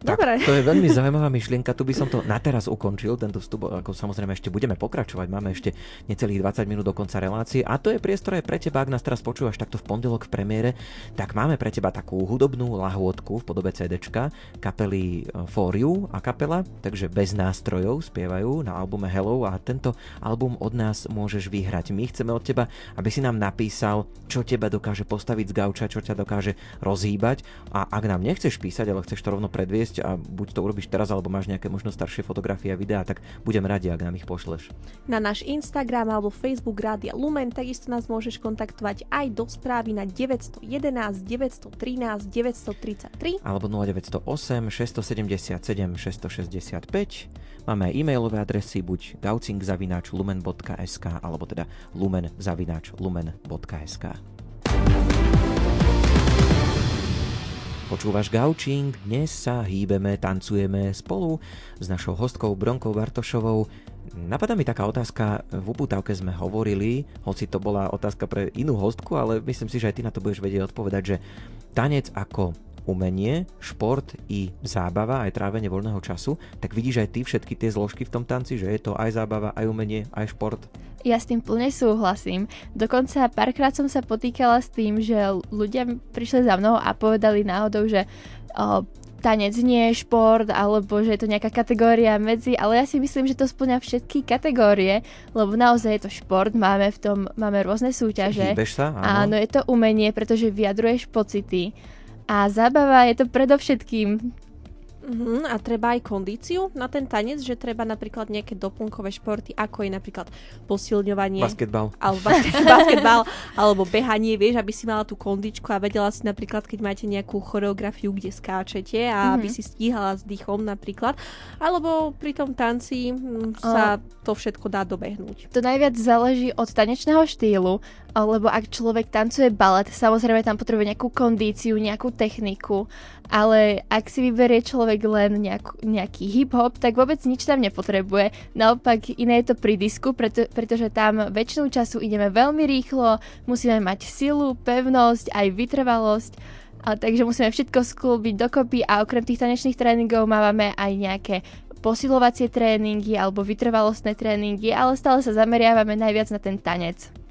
Dobre. Tak, to je veľmi zaujímavá myšlienka. Tu by som to na teraz ukončil, tento vstup. Ako samozrejme ešte budeme pokračovať. Máme ešte necelých 20 minút do konca relácie. A to je priestor aj pre teba, ak nás teraz počúvaš takto v pondelok v premiére, tak máme pre teba takú hudobnú lahôdku v podobe CDčka kapely e, For You a kapela, takže bez nástrojov spievajú na albume Hello a tento album od nás môžeš vyhrať. My chceme od teba, aby si nám napísal, čo teba dokáže postaviť z gauča, čo ťa dokáže rozhýbať a ak nám nechceš písať, ale chceš to rovno predviesť, a buď to urobíš teraz, alebo máš nejaké možno staršie fotografie a videá, tak budem radi, ak nám ich pošleš. Na náš Instagram alebo Facebook Rádia Lumen takisto nás môžeš kontaktovať aj do správy na 911 913 933 alebo 0908 677 665. Máme aj e-mailové adresy buď gaucing.lumen.sk alebo teda lumen.lumen.sk. Počúvaš Gaučing, dnes sa hýbeme, tancujeme spolu s našou hostkou Bronkou Bartošovou. Napadá mi taká otázka, v upútavke sme hovorili, hoci to bola otázka pre inú hostku, ale myslím si, že aj ty na to budeš vedieť odpovedať, že tanec ako umenie, šport i zábava, aj trávenie voľného času, tak vidíš aj ty všetky tie zložky v tom tanci, že je to aj zábava, aj umenie, aj šport? Ja s tým plne súhlasím. Dokonca párkrát som sa potýkala s tým, že ľudia prišli za mnou a povedali náhodou, že o, tanec nie je šport, alebo že je to nejaká kategória medzi, ale ja si myslím, že to splňa všetky kategórie, lebo naozaj je to šport, máme v tom, máme rôzne súťaže. Hýbeš sa? Áno. áno, je to umenie, pretože vyjadruješ pocity A zábava je to predovšetkým Uh-huh, a treba aj kondíciu na ten tanec, že treba napríklad nejaké doplnkové športy, ako je napríklad posilňovanie. Basketbal. Alebo basket, basketbal, alebo behanie, vieš, aby si mala tú kondičku a vedela si napríklad, keď máte nejakú choreografiu, kde skáčete a uh-huh. aby si stíhala s dýchom napríklad. Alebo pri tom tanci hm, sa uh. to všetko dá dobehnúť. To najviac záleží od tanečného štýlu, lebo ak človek tancuje balet, samozrejme tam potrebuje nejakú kondíciu, nejakú techniku, ale ak si vyberie človek len nejakú, nejaký hip-hop, tak vôbec nič tam nepotrebuje. Naopak iné je to pri disku, preto, pretože tam väčšinu času ideme veľmi rýchlo, musíme mať silu, pevnosť, aj vytrvalosť, a takže musíme všetko sklúbiť dokopy a okrem tých tanečných tréningov máme aj nejaké posilovacie tréningy alebo vytrvalostné tréningy, ale stále sa zameriavame najviac na ten tanec.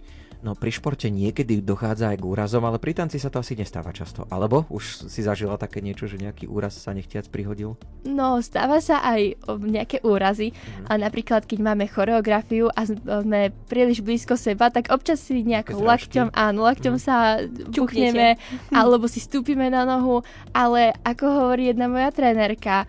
No pri športe niekedy dochádza aj k úrazom, ale pri tanci sa to asi nestáva často. Alebo už si zažila také niečo, že nejaký úraz sa nechtiac prihodil? No, stáva sa aj nejaké úrazy. Mm. A napríklad, keď máme choreografiu a sme príliš blízko seba, tak občas si nejako lakťom, áno, lakťom mm. sa buchneme, alebo si stúpime na nohu. Ale ako hovorí jedna moja trénerka,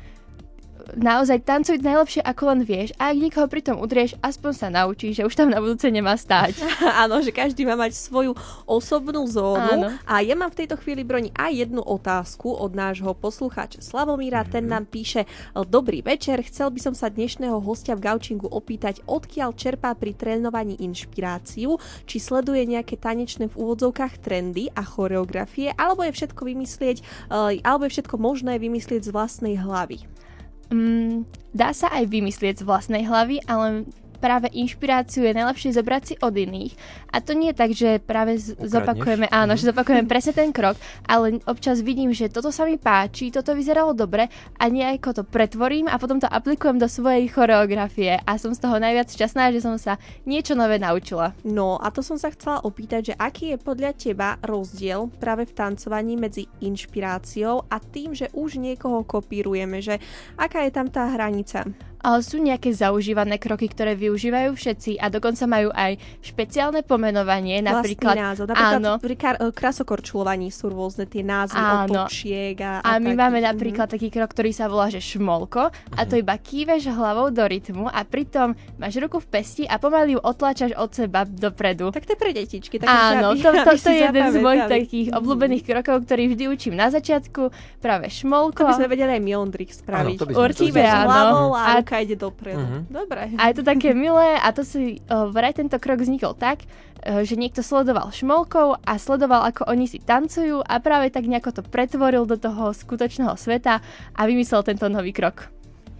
naozaj tancuj najlepšie ako len vieš a ak niekoho pri tom udrieš, aspoň sa naučí, že už tam na budúce nemá stáť. Áno, že každý má mať svoju osobnú zónu Áno. a ja mám v tejto chvíli broni aj jednu otázku od nášho poslucháča Slavomíra, mm-hmm. ten nám píše Dobrý večer, chcel by som sa dnešného hostia v Gaučingu opýtať, odkiaľ čerpá pri trénovaní inšpiráciu, či sleduje nejaké tanečné v úvodzovkách trendy a choreografie, alebo je všetko vymyslieť, eh, alebo je všetko možné vymyslieť z vlastnej hlavy. Mm, dá sa aj vymyslieť z vlastnej hlavy, ale práve inšpiráciu je najlepšie zobrať si od iných. A to nie je tak, že práve z- zopakujeme, áno, že zopakujeme presne ten krok, ale občas vidím, že toto sa mi páči, toto vyzeralo dobre a nejako to pretvorím a potom to aplikujem do svojej choreografie a som z toho najviac šťastná, že som sa niečo nové naučila. No a to som sa chcela opýtať, že aký je podľa teba rozdiel práve v tancovaní medzi inšpiráciou a tým, že už niekoho kopírujeme, že aká je tam tá hranica? Ale sú nejaké zaužívané kroky, ktoré využívajú všetci a dokonca majú aj špeciálne pomenovanie. Napríklad, názov. Napríklad áno. pri kar- krasokorčulovaní sú rôzne tie názvy áno. otočiek a, a, a my takých. máme mhm. napríklad taký krok, ktorý sa volá, že šmolko a to mhm. iba kýveš hlavou do rytmu a pritom máš ruku v pesti a pomaly ju otlačaš od seba dopredu. Tak to je pre detičky. Tak áno, aby, to, to, to je jeden z mojich takých mm. obľúbených krokov, ktorý vždy učím na začiatku. Práve šmolko. To by sme vedeli aj miondrik spraviť. Áno, Určite, áno. A ruka ide dopredu. Uh-huh. Dobre. A je to také milé a to si uh, vraj tento krok vznikol tak, uh, že niekto sledoval šmolkov a sledoval, ako oni si tancujú a práve tak nejako to pretvoril do toho skutočného sveta a vymyslel tento nový krok.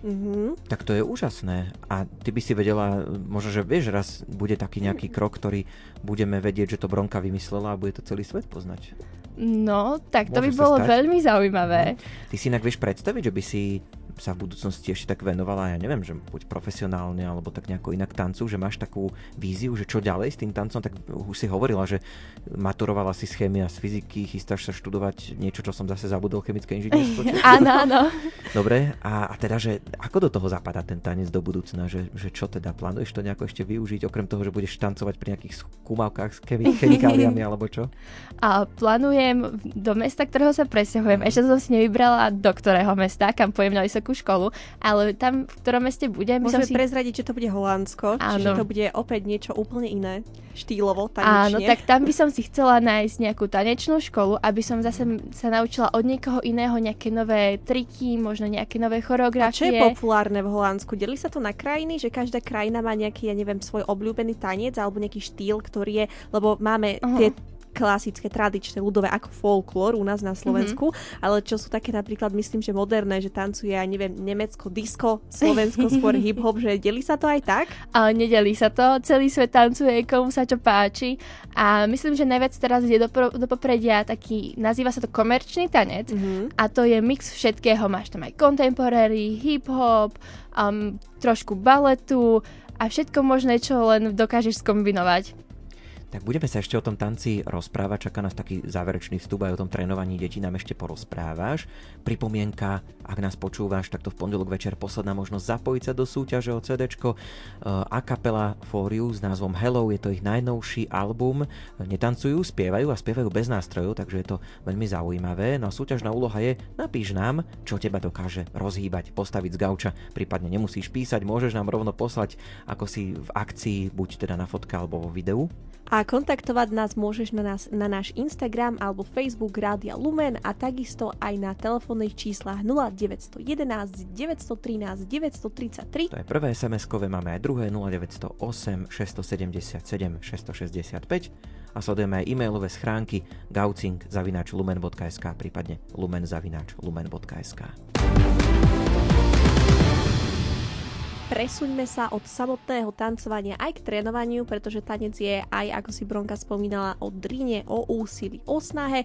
Mm-hmm. Tak to je úžasné. A ty by si vedela, možno, že vieš, raz bude taký nejaký krok, ktorý budeme vedieť, že to Bronka vymyslela a bude to celý svet poznať. No, tak to Môže by bolo veľmi zaujímavé. Mm. Ty si inak vieš predstaviť, že by si sa v budúcnosti ešte tak venovala, ja neviem, že buď profesionálne alebo tak nejako inak tancu, že máš takú víziu, že čo ďalej s tým tancom, tak už si hovorila, že maturovala si z chémia, z fyziky, chystáš sa študovať niečo, čo som zase zabudol, chemické inžinierstvo. áno, áno. Dobre, a, a teda, že ako do toho zapadá ten tanec do budúcna, že, že čo teda, plánuješ to nejako ešte využiť, okrem toho, že budeš tancovať pri nejakých skúmavkách s chemikáliami alebo čo? A plánujem do mesta, ktorého sa presťahujem. Ešte som si nevybrala, do ktorého mesta, kam pojem na vysokú školu, ale tam, v ktorom meste budem... Môžeme si... prezradiť, že to bude Holandsko, Áno. čiže to bude opäť niečo úplne iné, štýlovo, tanečne. Áno, tak tam by som si chcela nájsť nejakú tanečnú školu, aby som zase sa naučila od niekoho iného nejaké nové triky, možno nejaké nové choreografie. A čo je populárne v Holandsku? Delí sa to na krajiny, že každá krajina má nejaký, ja neviem, svoj obľúbený tanec alebo nejaký štýl, ktorý je, lebo máme uh-huh. tie klasické, tradičné, ľudové ako folklór u nás na Slovensku, mm-hmm. ale čo sú také napríklad, myslím, že moderné, že tancuje aj neviem, Nemecko, disco, Slovensko, skôr hip-hop, že delí sa to aj tak? Ale nedelí sa to, celý svet tancuje, komu sa čo páči a myslím, že najviac teraz ide do, do popredia taký, nazýva sa to komerčný tanec mm-hmm. a to je mix všetkého, máš tam aj contemporary, hip-hop, um, trošku baletu a všetko možné, čo len dokážeš skombinovať. Tak budeme sa ešte o tom tanci rozprávať, čaká nás taký záverečný vstup aj o tom trénovaní detí, nám ešte porozprávaš. Pripomienka, ak nás počúvaš, tak to v pondelok večer posledná možnosť zapojiť sa do súťaže o CD. A kapela For s názvom Hello, je to ich najnovší album. Netancujú, spievajú a spievajú bez nástrojov, takže je to veľmi zaujímavé. No a súťažná úloha je, napíš nám, čo teba dokáže rozhýbať, postaviť z gauča, prípadne nemusíš písať, môžeš nám rovno poslať, ako si v akcii, buď teda na fotke alebo vo videu. A kontaktovať nás môžeš na, nás, na náš Instagram alebo Facebook Rádia Lumen a takisto aj na telefónnych číslach 0911 913 933. To je prvé SMS-kové, máme aj druhé 0908 677 665 a sledujeme aj e-mailové schránky gaucing.lumen.sk prípadne lumen.lumen.sk presuňme sa od samotného tancovania aj k trénovaniu, pretože tanec je aj, ako si Bronka spomínala, o dríne, o úsilí, o snahe.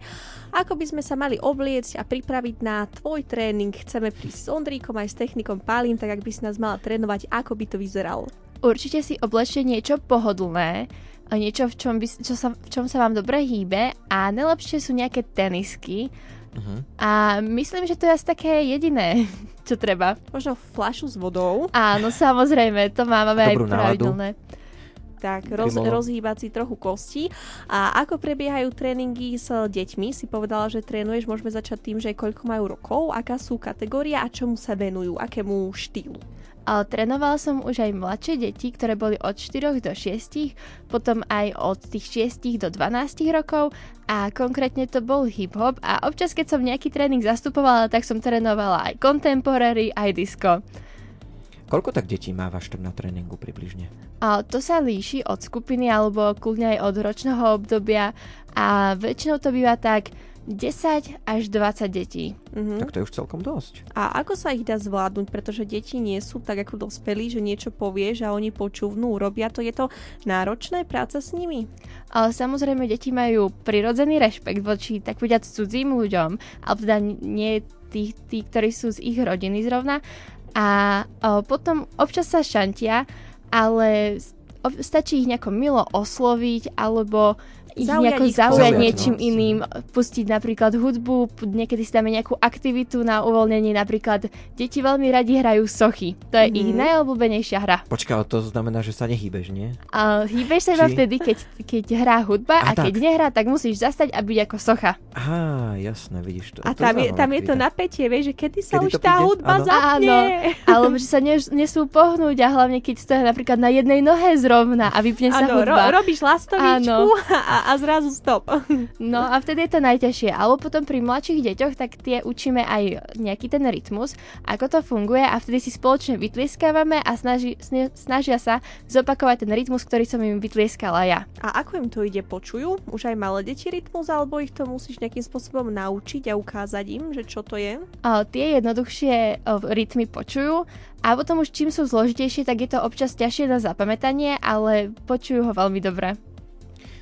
Ako by sme sa mali obliecť a pripraviť na tvoj tréning, chceme prísť s Ondríkom aj s technikom Pálin, tak ak by si nás mala trénovať, ako by to vyzeralo? Určite si oblečte niečo pohodlné, niečo, v čom, by, čo sa, v čom sa vám dobre hýbe a najlepšie sú nejaké tenisky, Uh-huh. A myslím, že to je asi také jediné, čo treba. Možno fľašu s vodou. Áno, samozrejme, to máme aj pravidelné. Tak, roz, rozhýbať si trochu kosti. A ako prebiehajú tréningy s deťmi? Si povedala, že trénuješ, môžeme začať tým, že koľko majú rokov, aká sú kategória a čomu sa venujú, akému štýlu. Ale trénovala som už aj mladšie deti, ktoré boli od 4 do 6, potom aj od tých 6 do 12 rokov a konkrétne to bol hip-hop a občas keď som nejaký tréning zastupovala, tak som trénovala aj contemporary, aj disco. Koľko tak detí mávaš tak na tréningu približne? A to sa líši od skupiny alebo kľudne aj od ročného obdobia a väčšinou to býva tak 10 až 20 detí. Mm-hmm. Tak to je už celkom dosť. A ako sa ich dá zvládnuť? Pretože deti nie sú tak ako dospelí, že niečo povieš a oni počúvnú, robia to. Je to náročné práca s nimi? Ale samozrejme, deti majú prirodzený rešpekt voči tak povedať cudzím ľuďom, alebo teda nie tí, tí, ktorí sú z ich rodiny zrovna. A o, potom občas sa šantia, ale stačí ich nejako milo osloviť alebo ich zaujať nejako ich zaujať niečím no. iným, pustiť napríklad hudbu, niekedy si dáme nejakú aktivitu na uvoľnenie, napríklad deti veľmi radi hrajú sochy. To je mm. ich najobľúbenejšia hra. Počkaj, to znamená, že sa nehýbeš, nie? A hýbeš sa iba vtedy, keď, keď hrá hudba a, a keď tak. nehrá, tak musíš zastať a byť ako socha. Aha, jasné, vidíš to. A to tam, je, tam je to napätie, vieš, že kedy sa kedy už tá hudba ano. zapne. Áno, alebo že sa ne, nesú pohnúť a hlavne keď stojí napríklad na jednej nohe zrovna a vypne sa ano, hudba. Ro- robíš lastovičku a, a zrazu stop. No a vtedy je to najťažšie. Alebo potom pri mladších deťoch, tak tie učíme aj nejaký ten rytmus, ako to funguje a vtedy si spoločne vytlieskávame a snaží, snažia sa zopakovať ten rytmus, ktorý som im vytlieskala ja. A ako im to ide, počujú? Už aj malé deti rytmus, alebo ich to musíš nejakým spôsobom naučiť a ukázať im, že čo to je? A tie jednoduchšie rytmy počujú a potom už čím sú zložitejšie, tak je to občas ťažšie na zapamätanie, ale počujú ho veľmi dobre.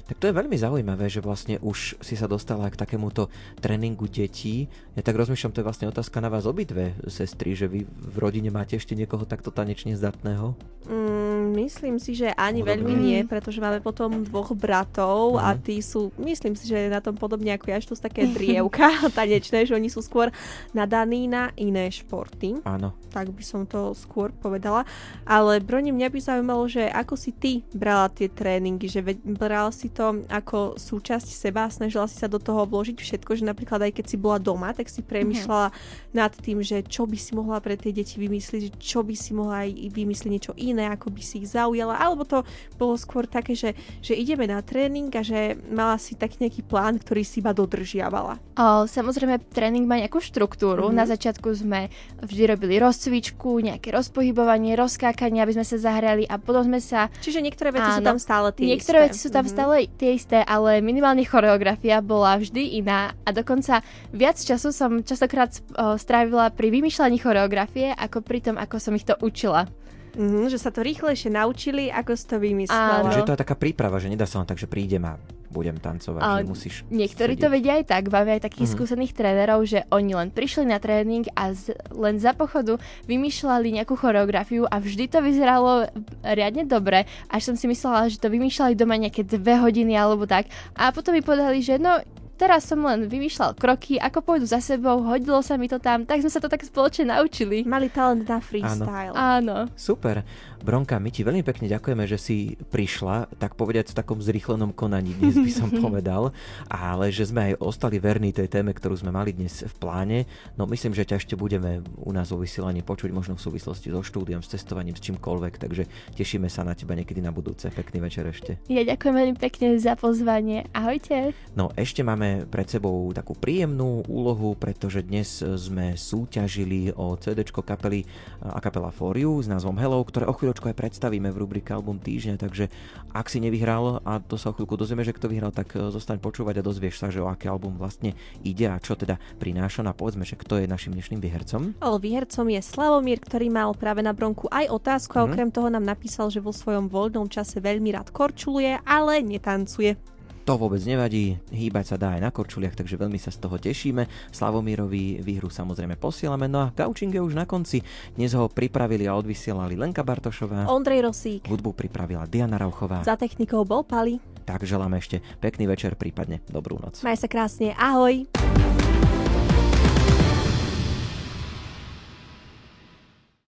Tak to je veľmi zaujímavé, že vlastne už si sa dostala k takémuto tréningu detí. Ja tak rozmýšľam, to je vlastne otázka na vás obidve, sestry, že vy v rodine máte ešte niekoho takto tanečne zdatného? Mm, myslím si, že ani no, veľmi nie, pretože máme potom dvoch bratov uh-huh. a tí sú, myslím si, že na tom podobne ako ja, že to sú také drievka tanečné, že oni sú skôr nadaní na iné športy. Áno. Tak by som to skôr povedala. Ale Broni, mňa by zaujímalo, že ako si ty brala tie tréningy, že brala si to ako súčasť seba, snažila si sa do toho vložiť všetko, že napríklad aj keď si bola doma, tak si premyšľala mm-hmm. nad tým, že čo by si mohla pre tie deti vymyslieť, čo by si mohla aj vymyslieť niečo iné, ako by si ich zaujala, alebo to bolo skôr také, že, že ideme na tréning a že mala si taký nejaký plán, ktorý si iba dodržiavala. O, samozrejme, tréning má nejakú štruktúru. Mm-hmm. Na začiatku sme vždy robili rozcvičku, nejaké rozpohybovanie, rozkákanie, aby sme sa zahrali a potom sme sa... Čiže niektoré veci áno, sú tam stále tie Niektoré isté. veci sú tam mm-hmm. stále tie isté, ale minimálne choreografia bola vždy iná a dokonca viac času som častokrát strávila pri vymýšľaní choreografie ako pri tom, ako som ich to učila. Mm-hmm, že sa to rýchlejšie naučili, ako si to vymysleli. Že to je taká príprava, že nedá sa len tak, že prídem a budem tancovať, A že musíš Niektorí sedieť. to vedia aj tak, máme aj takých Mhm. skúsených trénerov, že oni len prišli na tréning a z, len za pochodu vymýšľali nejakú choreografiu a vždy to vyzeralo riadne dobre, až som si myslela, že to vymýšľali doma nejaké dve hodiny alebo tak. A potom mi povedali, že no teraz som len vymýšľal kroky, ako pôjdu za sebou, hodilo sa mi to tam, tak sme sa to tak spoločne naučili. Mali talent na freestyle. Áno. Super. Bronka, my ti veľmi pekne ďakujeme, že si prišla, tak povedať v takom zrýchlenom konaní dnes by som povedal, ale že sme aj ostali verní tej téme, ktorú sme mali dnes v pláne. No myslím, že ťa ešte budeme u nás vo vysielaní počuť možno v súvislosti so štúdiom, s cestovaním, s čímkoľvek, takže tešíme sa na teba niekedy na budúce. Pekný večer ešte. Ja ďakujem veľmi pekne za pozvanie. Ahojte. No ešte máme pred sebou takú príjemnú úlohu, pretože dnes sme súťažili o CD kapely a kapela For You s názvom Hello, ktoré o chvíľočku aj predstavíme v rubrike Album týždňa, takže ak si nevyhral a to sa o chvíľku dozvieme, že kto vyhral, tak e, zostaň počúvať a dozvieš sa, že o aký album vlastne ide a čo teda prináša. No a povedzme, že kto je našim dnešným výhercom. Ale výhercom je Slavomír, ktorý mal práve na bronku aj otázku a Mhm. okrem toho nám napísal, že vo svojom voľnom čase veľmi rád korčuluje, ale netancuje. To vôbec nevadí, hýbať sa dá aj na korčuliach, takže veľmi sa z toho tešíme. Slavomírovi výhru samozrejme posielame, no a gaučing je už na konci. Dnes ho pripravili a odvysielali Lenka Bartošová. Ondrej Rosík. Hudbu pripravila Diana Rauchová. Za technikou bol Pali. Tak želáme ešte pekný večer, prípadne dobrú noc. Maj sa krásne, ahoj.